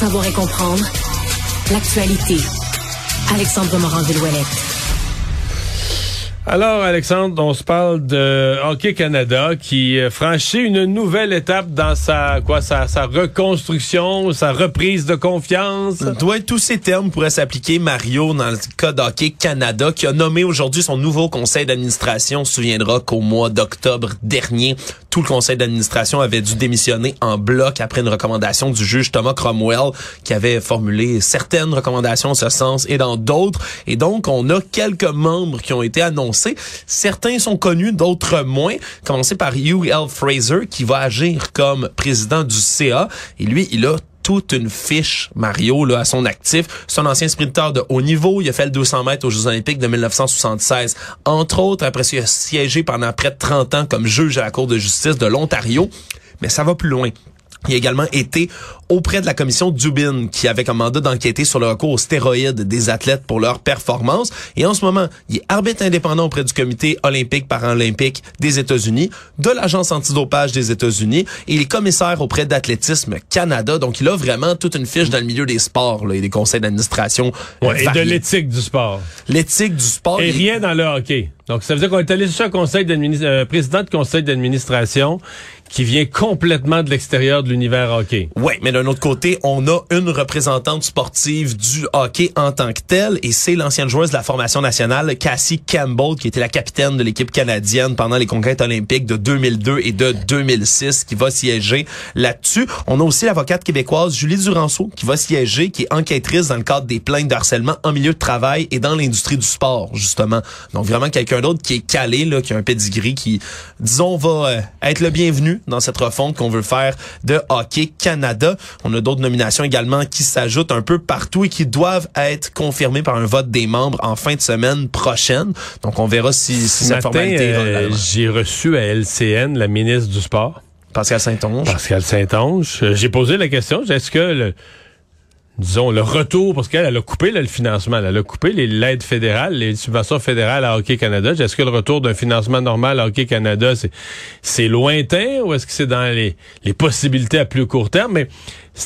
savoir et comprendre l'actualité. Alexandre Morand-Villouellette. Alors, Alexandre, on se parle de Hockey Canada qui euh, franchit une nouvelle étape dans sa quoi sa, sa reconstruction, sa reprise de confiance. Doit tous ces termes pourraient s'appliquer Mario dans le cas d'Hockey Canada qui a nommé aujourd'hui son nouveau conseil d'administration. On se souviendra qu'au mois d'octobre dernier, tout le conseil d'administration avait dû démissionner en bloc après une recommandation du juge Thomas Cromwell qui avait formulé certaines recommandations en ce sens et dans d'autres. Et donc, on a quelques membres qui ont été annoncés Certains sont connus, d'autres moins. Commencer par Hugh L. Fraser, qui va agir comme président du CA. Et lui, il a toute une fiche Mario là à son actif. Un ancien sprinteur de haut niveau. Il a fait le 200 mètres aux Jeux Olympiques de 1976. Entre autres, après il a siégé pendant près de 30 ans comme juge à la Cour de justice de l'Ontario. Mais ça va plus loin. Il a également été auprès de la commission Dubin, qui avait comme mandat d'enquêter sur le recours aux stéroïdes des athlètes pour leur performance. Et en ce moment, il est arbitre indépendant auprès du comité olympique paralympique des États-Unis, de l'agence antidopage des États-Unis, et il est commissaire auprès d'Athlétisme Canada. Donc, il a vraiment toute une fiche dans le milieu des sports là, et des conseils d'administration. Euh, et de l'éthique du sport. L'éthique du sport. Et rien dans le hockey. Donc, ça veut dire qu'on est allé sur un conseil d'administration, euh, président de conseil d'administration qui vient complètement de l'extérieur de l'univers hockey. Oui, mais d'un autre côté, on a une représentante sportive du hockey en tant que telle, et c'est l'ancienne joueuse de la formation nationale, Cassie Campbell, qui était la capitaine de l'équipe canadienne pendant les conquêtes olympiques de 2002 et de 2006, qui va siéger là-dessus. On a aussi l'avocate québécoise Julie Duranceau, qui va siéger, qui est enquêtrice dans le cadre des plaintes de harcèlement en milieu de travail et dans l'industrie du sport, justement. Donc vraiment quelqu'un d'autre qui est calé, là, qui a un pedigree, qui, disons, va euh, être le bienvenu dans cette refonte qu'on veut faire de Hockey Canada. On a d'autres nominations également qui s'ajoutent un peu partout et qui doivent être confirmées par un vote des membres en fin de semaine prochaine. Donc on verra si, si cette formalité euh, J'ai reçu à LCN la ministre du Sport. Pascal Saint-Onge. Pascal Saint-Onge. Euh, j'ai posé la question, est-ce que le, disons, le retour, parce qu'elle a coupé le financement, elle a coupé l'aide fédérale, les subventions fédérales à Hockey Canada. Est-ce que le retour d'un financement normal à Hockey Canada, c'est lointain ou est-ce que c'est dans les, les possibilités à plus court terme? Mais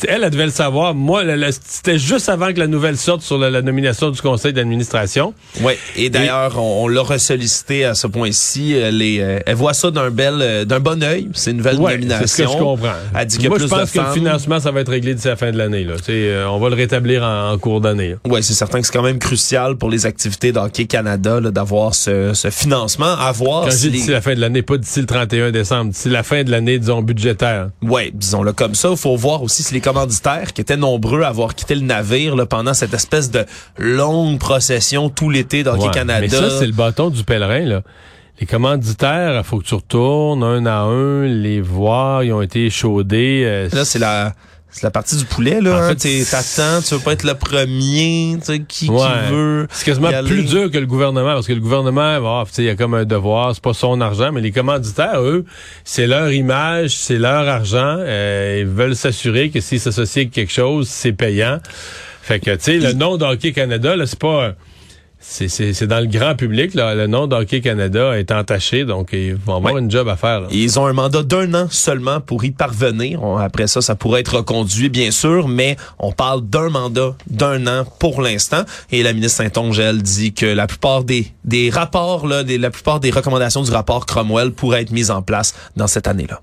elle, elle devait le savoir. Moi, c'était juste avant que la nouvelle sorte sur la, nomination du conseil d'administration. Oui, et d'ailleurs, on, l'a ressollicité à ce point-ci. Elle, euh, elle voit ça d'un bel, euh, d'un bon œil. C'est une nouvelle nomination. C'est ce que je comprends. Elle dit Moi, je pense que le financement, ça va être réglé d'ici la fin de l'année. Là. Euh, on va le rétablir en, cours d'année. Oui, c'est certain que c'est quand même crucial pour les activités d'Hockey Canada d'avoir ce, ce, financement. À voir Quand si d'ici la fin de l'année, pas d'ici le 31 décembre, d'ici la fin de l'année, disons, budgétaire. Oui, disons-le comme ça. Il faut voir aussi si les commanditaires qui étaient nombreux à avoir quitté le navire là, pendant cette espèce de longue procession tout l'été dans ouais, Canada. Mais ça, c'est le bâton du pèlerin. Là. Les commanditaires, il faut que tu retournes un à un, les voir, ils ont été échaudés. Euh, là, c'est la c'est la partie du poulet, là. En hein, fait, t'attends, tu veux pas être le premier, tu sais, qui, qui veut. C'est quasiment plus dur que le gouvernement, parce que le gouvernement, oh, il y a comme un devoir, c'est pas son argent, mais les commanditaires, eux, c'est leur image, c'est leur argent. Euh, ils veulent s'assurer que s'ils s'associent avec quelque chose, c'est payant. Fait que, tu sais, le nom d'Hockey Canada, là, c'est pas c'est dans le grand public. Là. Le nom d'Hockey Canada est entaché, donc ils vont avoir une job à faire. Ils ont un mandat d'un an seulement pour y parvenir. après ça, ça pourrait être reconduit, bien sûr, mais on parle d'un mandat d'un an pour l'instant. Et la ministre Saint-Onge, elle, dit que la plupart des, des rapports, là, des, la plupart des recommandations du rapport Cromwell pourraient être mises en place dans cette année-là.